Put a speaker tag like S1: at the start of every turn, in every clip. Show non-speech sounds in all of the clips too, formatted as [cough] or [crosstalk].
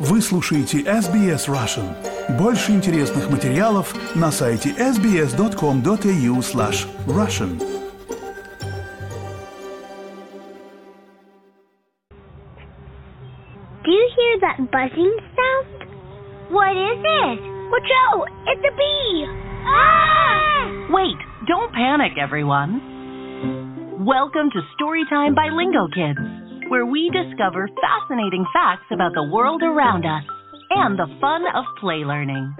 S1: Вы слушаете SBS Russian. Больше интересных материалов на сайте sbs.com.au slash russian.
S2: Do you hear that buzzing sound? What is it? Watch out! It's a bee! Ah!
S3: Wait, don't panic, everyone. Welcome to Storytime by Lingo Kids, where we discover fascinating facts about the world around us and the fun of play learning.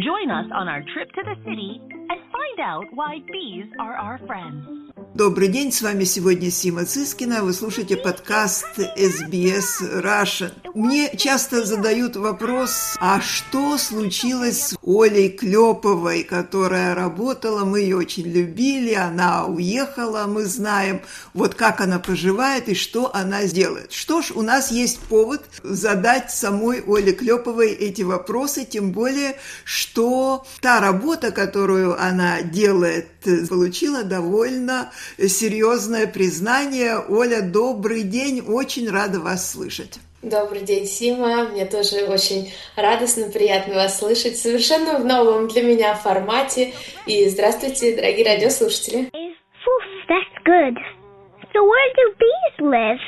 S3: Join us on our trip to the city and find out why bees are our friends.
S4: Добрый день, с вами сегодня Сима Цискина, вы слушаете подкаст SBS Russian. Мне часто задают вопрос, а что случилось с Олей Клеповой, которая работала, мы ее очень любили, она уехала, мы знаем, вот как она поживает и что она сделает. Что ж, у нас есть повод задать самой Оле Клеповой эти вопросы, тем более, что та работа, которую она делает, получила довольно серьезное признание. Оля, добрый день, очень рада вас слышать.
S5: Добрый день, Сима. Мне тоже очень радостно, приятно вас слышать. Совершенно в новом для меня формате. И здравствуйте, дорогие радиослушатели.
S2: That's good. So where do bees live?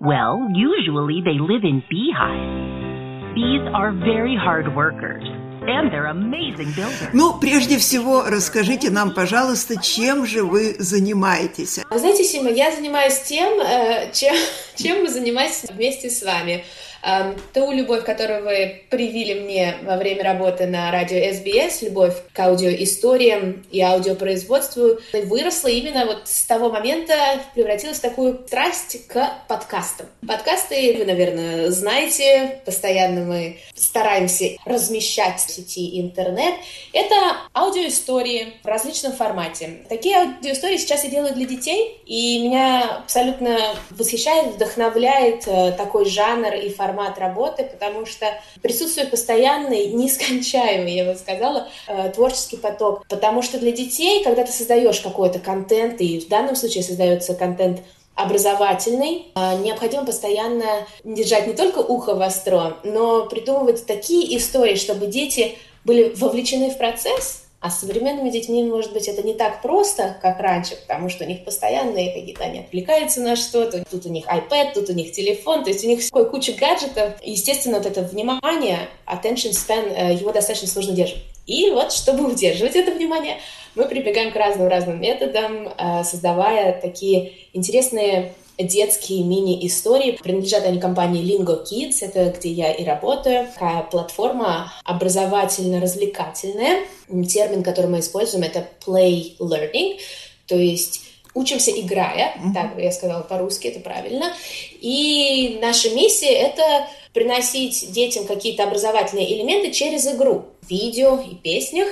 S3: Well, usually they live in beehives. Bees are very hard workers. And they're amazing builders.
S4: Ну, прежде всего, расскажите нам, пожалуйста, чем же вы занимаетесь?
S5: Знаете, Сима, я занимаюсь тем, э, чем, [laughs] чем мы занимаемся вместе с вами. Эм, Ту любовь, которую вы привили мне во время работы на радио SBS, любовь к аудиоисториям и аудиопроизводству, выросла именно вот с того момента, превратилась в такую страсть к подкастам. Подкасты, вы, наверное, знаете, постоянно мы стараемся размещать в сети интернет. Это аудиоистории в различном формате. Такие аудиоистории сейчас я делаю для детей, и меня абсолютно восхищает, вдохновляет э, такой жанр и формат работы, потому что присутствует постоянный, нескончаемый, я бы сказала, э, творческий поток. Потому что для детей, когда ты создаешь какой-то контент, и в данном случае создается контент образовательный, э, необходимо постоянно держать не только ухо востро, но придумывать такие истории, чтобы дети были вовлечены в процесс, а с современными детьми, может быть, это не так просто, как раньше, потому что у них постоянные какие-то, они отвлекаются на что-то, тут у них iPad, тут у них телефон, то есть у них такой куча гаджетов. Естественно, вот это внимание, attention span, э, его достаточно сложно держать. И вот, чтобы удерживать это внимание, мы прибегаем к разным-разным методам, э, создавая такие интересные детские мини-истории. Принадлежат они компании Lingo Kids, это где я и работаю. Такая платформа образовательно-развлекательная. Термин, который мы используем, это play learning, то есть учимся играя, mm-hmm. так я сказала по-русски, это правильно. И наша миссия — это приносить детям какие-то образовательные элементы через игру, видео и песнях,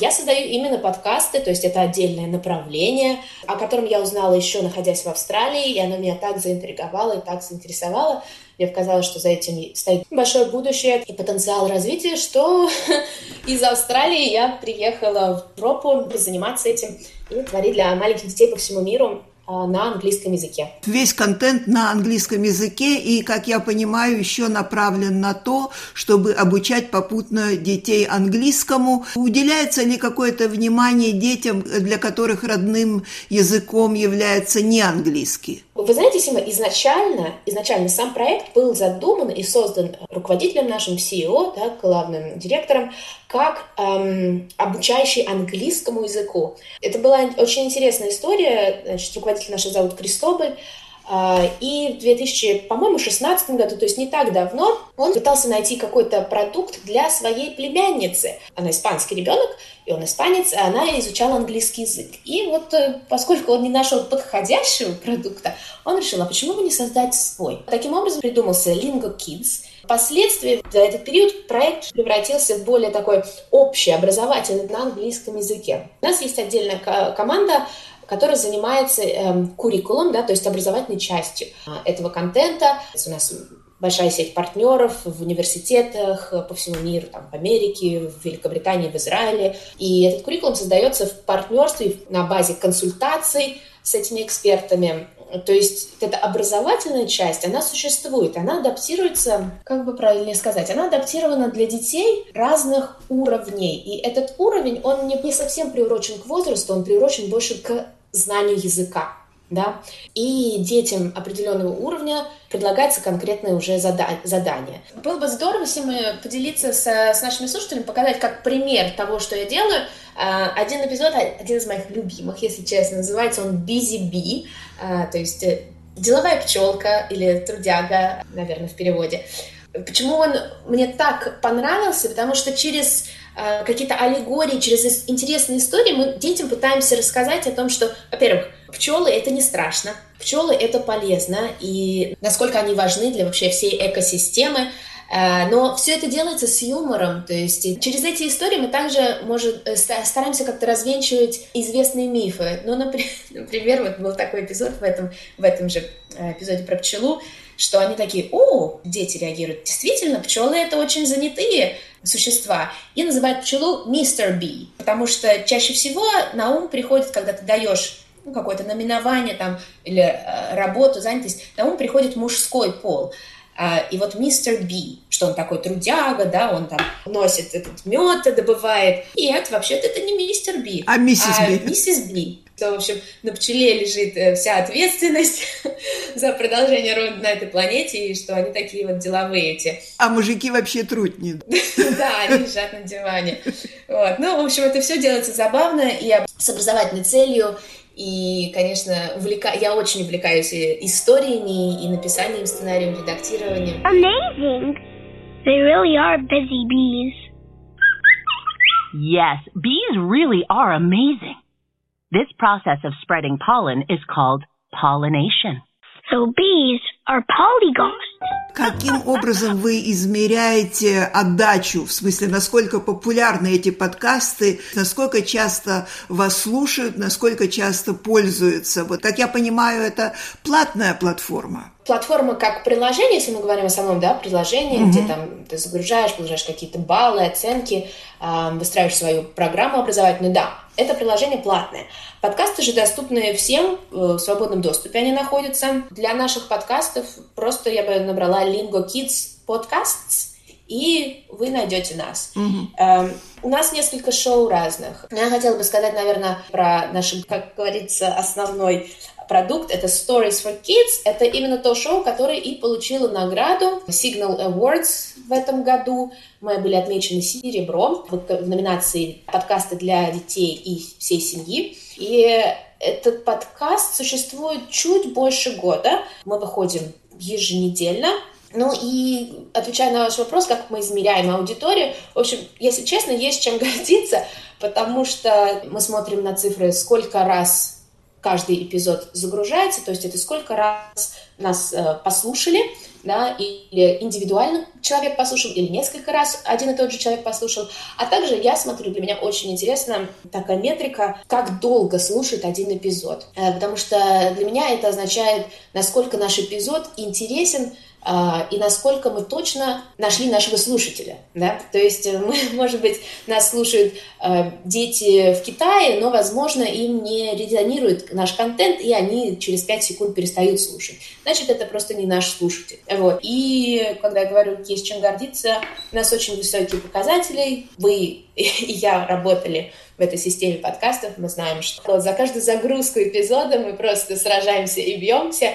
S5: я создаю именно подкасты, то есть это отдельное направление, о котором я узнала еще находясь в Австралии, и оно меня так заинтриговало и так заинтересовало. Мне показалось, что за этим стоит большое будущее и потенциал развития, что [laughs] из Австралии я приехала в Европу заниматься этим и творить для маленьких детей по всему миру а, на английском языке.
S4: Весь контент на английском языке и, как я понимаю, еще направлен на то, чтобы обучать попутно детей английскому. Уделяется ли какое-то внимание детям, для которых родным языком является не английский?
S5: Вы знаете, Сима, изначально, изначально сам проект был задуман и создан руководителем нашим CEO, да, главным директором, как эм, обучающий английскому языку. Это была очень интересная история. Значит, руководитель наш зовут Кристобаль. А, и в 2000, по-моему, 16 году, то есть не так давно, он пытался найти какой-то продукт для своей племянницы. Она испанский ребенок, и он испанец, а она изучала английский язык. И вот э, поскольку он не нашел подходящего продукта, он решил, а почему бы не создать свой? Таким образом придумался Lingo Kids. Впоследствии за этот период проект превратился в более такой общий, образовательный на английском языке. У нас есть отдельная команда, который занимается э, куррикулом, да, то есть образовательной частью а, этого контента. У нас большая сеть партнеров в университетах по всему миру, там, в Америке, в Великобритании, в Израиле. И этот куррикулум создается в партнерстве на базе консультаций с этими экспертами, То есть эта образовательная часть, она существует, она адаптируется, как бы правильнее сказать, она адаптирована для детей разных уровней. И этот уровень, он не, совсем приурочен к возрасту, он приурочен больше к знанию языка да, и детям определенного уровня предлагается конкретное уже зада- задание. Было бы здорово, если мы поделиться с, с нашими слушателями, показать как пример того, что я делаю. А, один эпизод, один из моих любимых, если честно, называется он Busy Bee, а, то есть э, деловая пчелка или трудяга, наверное, в переводе. Почему он мне так понравился? Потому что через какие-то аллегории, через интересные истории мы детям пытаемся рассказать о том, что, во-первых, пчелы это не страшно, пчелы это полезно, и насколько они важны для вообще всей экосистемы. Э, но все это делается с юмором, то есть через эти истории мы также может, э, стараемся как-то развенчивать известные мифы. Ну, [laughs] например, вот был такой эпизод в этом, в этом же эпизоде про пчелу, что они такие, о, дети реагируют, действительно, пчелы это очень занятые существа, и называют пчелу мистер Би, потому что чаще всего на ум приходит, когда ты даешь ну, какое-то наименование там, или э, работу, занятость, на ум приходит мужской пол. А, и вот мистер Би, что он такой трудяга, да, он там носит этот мед, добывает. Нет, вообще-то это не мистер Би,
S4: а миссис
S5: а
S4: Би.
S5: миссис Би что, в общем, на пчеле лежит э, вся ответственность [laughs] за продолжение рода на этой планете, и что они такие вот деловые эти.
S4: А мужики вообще трутни. [laughs]
S5: Да, они лежат на диване. Вот. Ну, в общем, это все делается забавно и с образовательной целью, и, конечно, увлека... я очень увлекаюсь историями и написанием сценарием, редактированием.
S2: Amazing! They really are busy bees.
S3: Yes, bees really are amazing. This process of spreading pollen is called pollination.
S2: So bees are polygons.
S4: Каким образом вы измеряете отдачу, в смысле, насколько популярны эти подкасты, насколько часто вас слушают, насколько часто пользуются? Вот, как я понимаю, это платная платформа.
S5: Платформа как приложение, если мы говорим о самом да, приложении, mm-hmm. где там ты загружаешь, получаешь какие-то баллы, оценки, э, выстраиваешь свою программу образовательную, да, это приложение платное. Подкасты же доступны всем, э, в свободном доступе они находятся. Для наших подкастов просто я бы набрала Lingo Kids Podcasts, и вы найдете нас. Mm-hmm. Эм, у нас несколько шоу разных. Я хотела бы сказать, наверное, про наш, как говорится, основной продукт, это Stories for Kids. Это именно то шоу, которое и получило награду Signal Awards в этом году. Мы были отмечены серебром в номинации подкасты для детей и всей семьи. И этот подкаст существует чуть больше года. Мы выходим еженедельно. Ну и отвечая на ваш вопрос, как мы измеряем аудиторию, в общем, если честно, есть чем гордиться, потому что мы смотрим на цифры, сколько раз каждый эпизод загружается, то есть это сколько раз нас э, послушали, да, или индивидуально человек послушал, или несколько раз один и тот же человек послушал. А также я смотрю, для меня очень интересна такая метрика, как долго слушает один эпизод. Э, потому что для меня это означает, насколько наш эпизод интересен и насколько мы точно нашли нашего слушателя. Да? То есть, э, мы, [laughs] может быть, нас слушают э, дети в Китае, но, возможно, им не резонирует наш контент, и они через 5 секунд перестают слушать. Значит, это просто не наш слушатель. Вот. И когда я говорю, есть чем гордиться, у нас очень высокие показатели. Вы [laughs] и я работали в этой системе подкастов, мы знаем, что за каждую загрузку эпизода мы просто сражаемся и бьемся.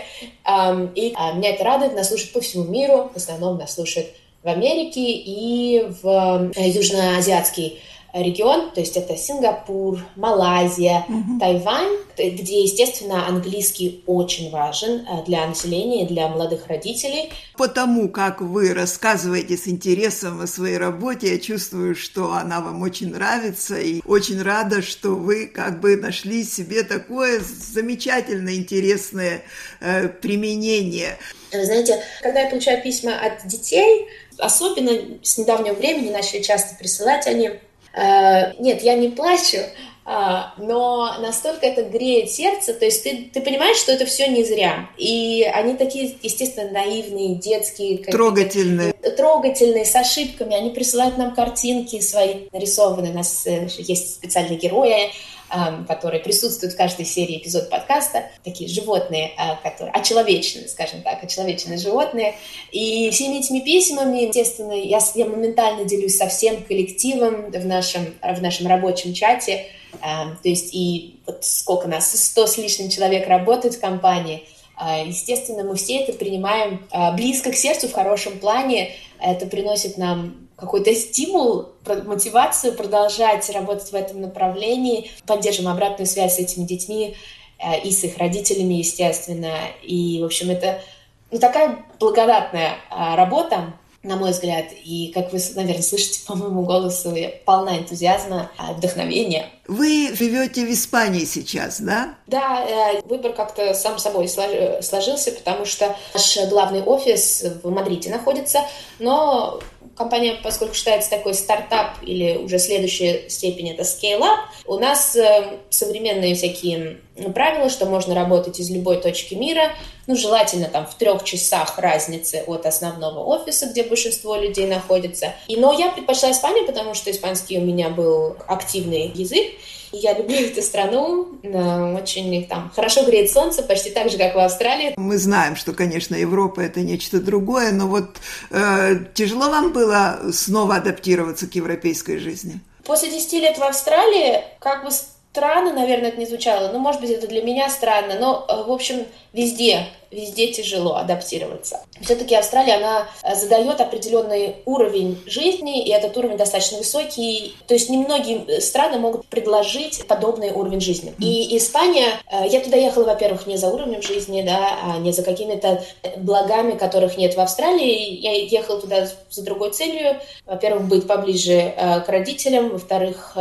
S5: И а, меня это радует, нас слушают по всему миру, в основном нас слушают в Америке и в э, южноазиатский регион, то есть это Сингапур, Малайзия, угу. Тайвань, где, естественно, английский очень важен э, для населения, для молодых родителей.
S4: Потому как вы рассказываете с интересом о своей работе, я чувствую, что она вам очень нравится, и очень рада, что вы как бы нашли себе такое замечательно интересное э, применение.
S5: Вы знаете, когда я получаю письма от детей, особенно с недавнего времени начали часто присылать они нет, я не плачу, а, но настолько это греет сердце, то есть ты, ты понимаешь, что это все не зря. И они такие, естественно, наивные, детские.
S4: Трогательные.
S5: Трогательные, с ошибками. Они присылают нам картинки свои нарисованные. У нас э, есть специальные герои, которые присутствуют в каждой серии эпизод подкаста, такие животные, которые очеловеченные, скажем так, очеловеченные животные. И всеми этими письмами, естественно, я, я моментально делюсь со всем коллективом в нашем, в нашем рабочем чате, то есть и вот сколько нас, 100 с лишним человек работает в компании – а, естественно, мы все это принимаем а, близко к сердцу в хорошем плане. Это приносит нам какой-то стимул, мотивацию продолжать работать в этом направлении. Поддерживаем обратную связь с этими детьми а, и с их родителями, естественно. И, в общем, это ну, такая благодатная работа, на мой взгляд. И, как вы, наверное, слышите по моему голосу, я полна энтузиазма, вдохновения.
S4: Вы живете в Испании сейчас, да?
S5: Да, э, выбор как-то сам собой сложился, потому что наш главный офис в Мадриде находится, но компания, поскольку считается такой стартап или уже следующая степень это scale-up, у нас э, современные всякие правила, что можно работать из любой точки мира, ну, желательно там в трех часах разницы от основного офиса, где большинство людей находится. И, но я предпочла Испанию, потому что испанский у меня был активный язык, я люблю эту страну, очень там хорошо греет солнце, почти так же, как в Австралии.
S4: Мы знаем, что, конечно, Европа это нечто другое, но вот э, тяжело вам было снова адаптироваться к европейской жизни?
S5: После 10 лет в Австралии, как бы странно, наверное, это не звучало, ну, может быть, это для меня странно, но, э, в общем, везде, везде тяжело адаптироваться. Все-таки Австралия, она э, задает определенный уровень жизни, и этот уровень достаточно высокий. То есть немногие э, страны могут предложить подобный уровень жизни. И Испания, я туда ехала, во-первых, не за уровнем жизни, да, а не за какими-то благами, которых нет в Австралии. Я ехала туда за другой целью. Во-первых, быть поближе к родителям, во-вторых,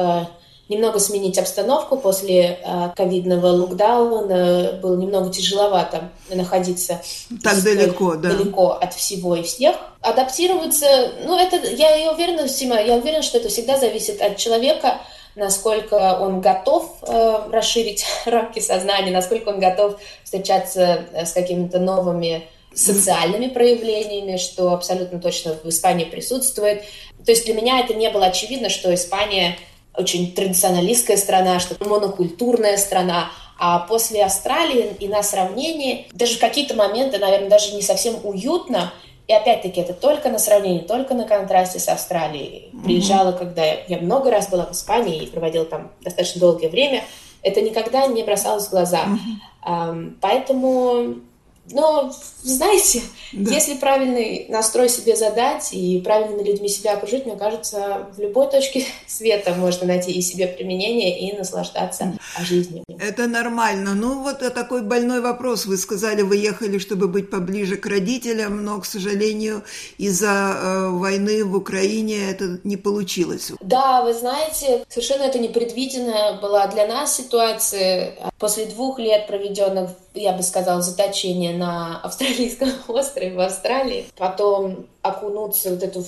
S5: немного сменить обстановку после э, ковидного локдауна. Было немного тяжеловато находиться
S4: так далеко, да.
S5: далеко от всего и всех. Адаптироваться, ну это, я, я уверена, Сима, я уверена, что это всегда зависит от человека, насколько он готов э, расширить [laughs] рамки сознания, насколько он готов встречаться э, с какими-то новыми социальными проявлениями, что абсолютно точно в Испании присутствует. То есть для меня это не было очевидно, что Испания очень традиционалистская страна, что монокультурная страна. А после Австралии и на сравнении, даже в какие-то моменты, наверное, даже не совсем уютно, и опять-таки это только на сравнении, только на контрасте с Австралией. Приезжала, когда я, я много раз была в Испании и проводила там достаточно долгое время, это никогда не бросалось в глаза. Mm-hmm. Поэтому но, знаете, да. если правильный настрой себе задать и правильными людьми себя окружить, мне кажется, в любой точке [laughs] света можно найти и себе применение, и наслаждаться жизнью.
S4: Это нормально. Ну, вот такой больной вопрос. Вы сказали, вы ехали, чтобы быть поближе к родителям, но, к сожалению, из-за э, войны в Украине это не получилось.
S5: Да, вы знаете, совершенно это непредвиденная была для нас ситуация. После двух лет, проведенных, я бы сказала, заточения на австралийском [laughs] острове в Австралии, потом окунуться вот эту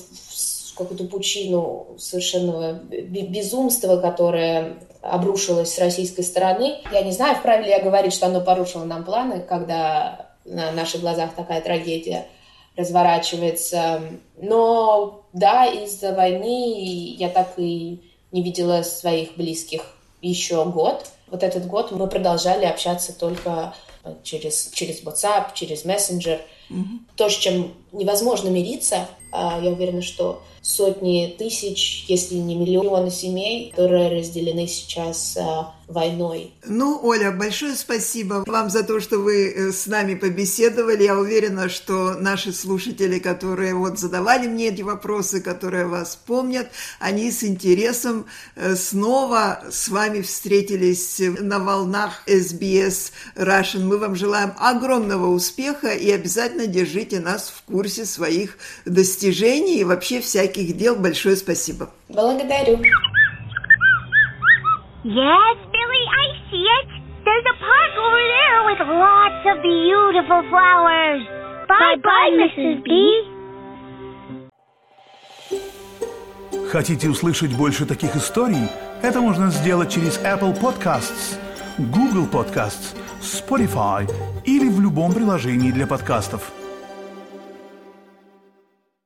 S5: какую-то пучину совершенного безумства, которое обрушилось с российской стороны. Я не знаю, вправе ли я говорить, что оно порушило нам планы, когда на наших глазах такая трагедия разворачивается. Но да, из-за войны я так и не видела своих близких еще год. Вот этот год мы продолжали общаться только через, через WhatsApp, через Messenger. Mm-hmm. То, с чем невозможно мириться, я уверена, что сотни тысяч, если не миллионы семей, которые разделены сейчас а, войной.
S4: Ну, Оля, большое спасибо вам за то, что вы э, с нами побеседовали. Я уверена, что наши слушатели, которые вот задавали мне эти вопросы, которые вас помнят, они с интересом э, снова с вами встретились на волнах SBS Russian. Мы вам желаем огромного успеха и обязательно держите нас в курсе своих достижений и вообще всяких дел. Большое спасибо.
S5: Благодарю.
S2: Yes, Billy, I see it. There's a park over there with lots of beautiful flowers. Bye-bye, Mrs. B.
S1: Хотите услышать больше таких историй? Это можно сделать через Apple Podcasts, Google Podcasts, Spotify или в любом приложении для подкастов.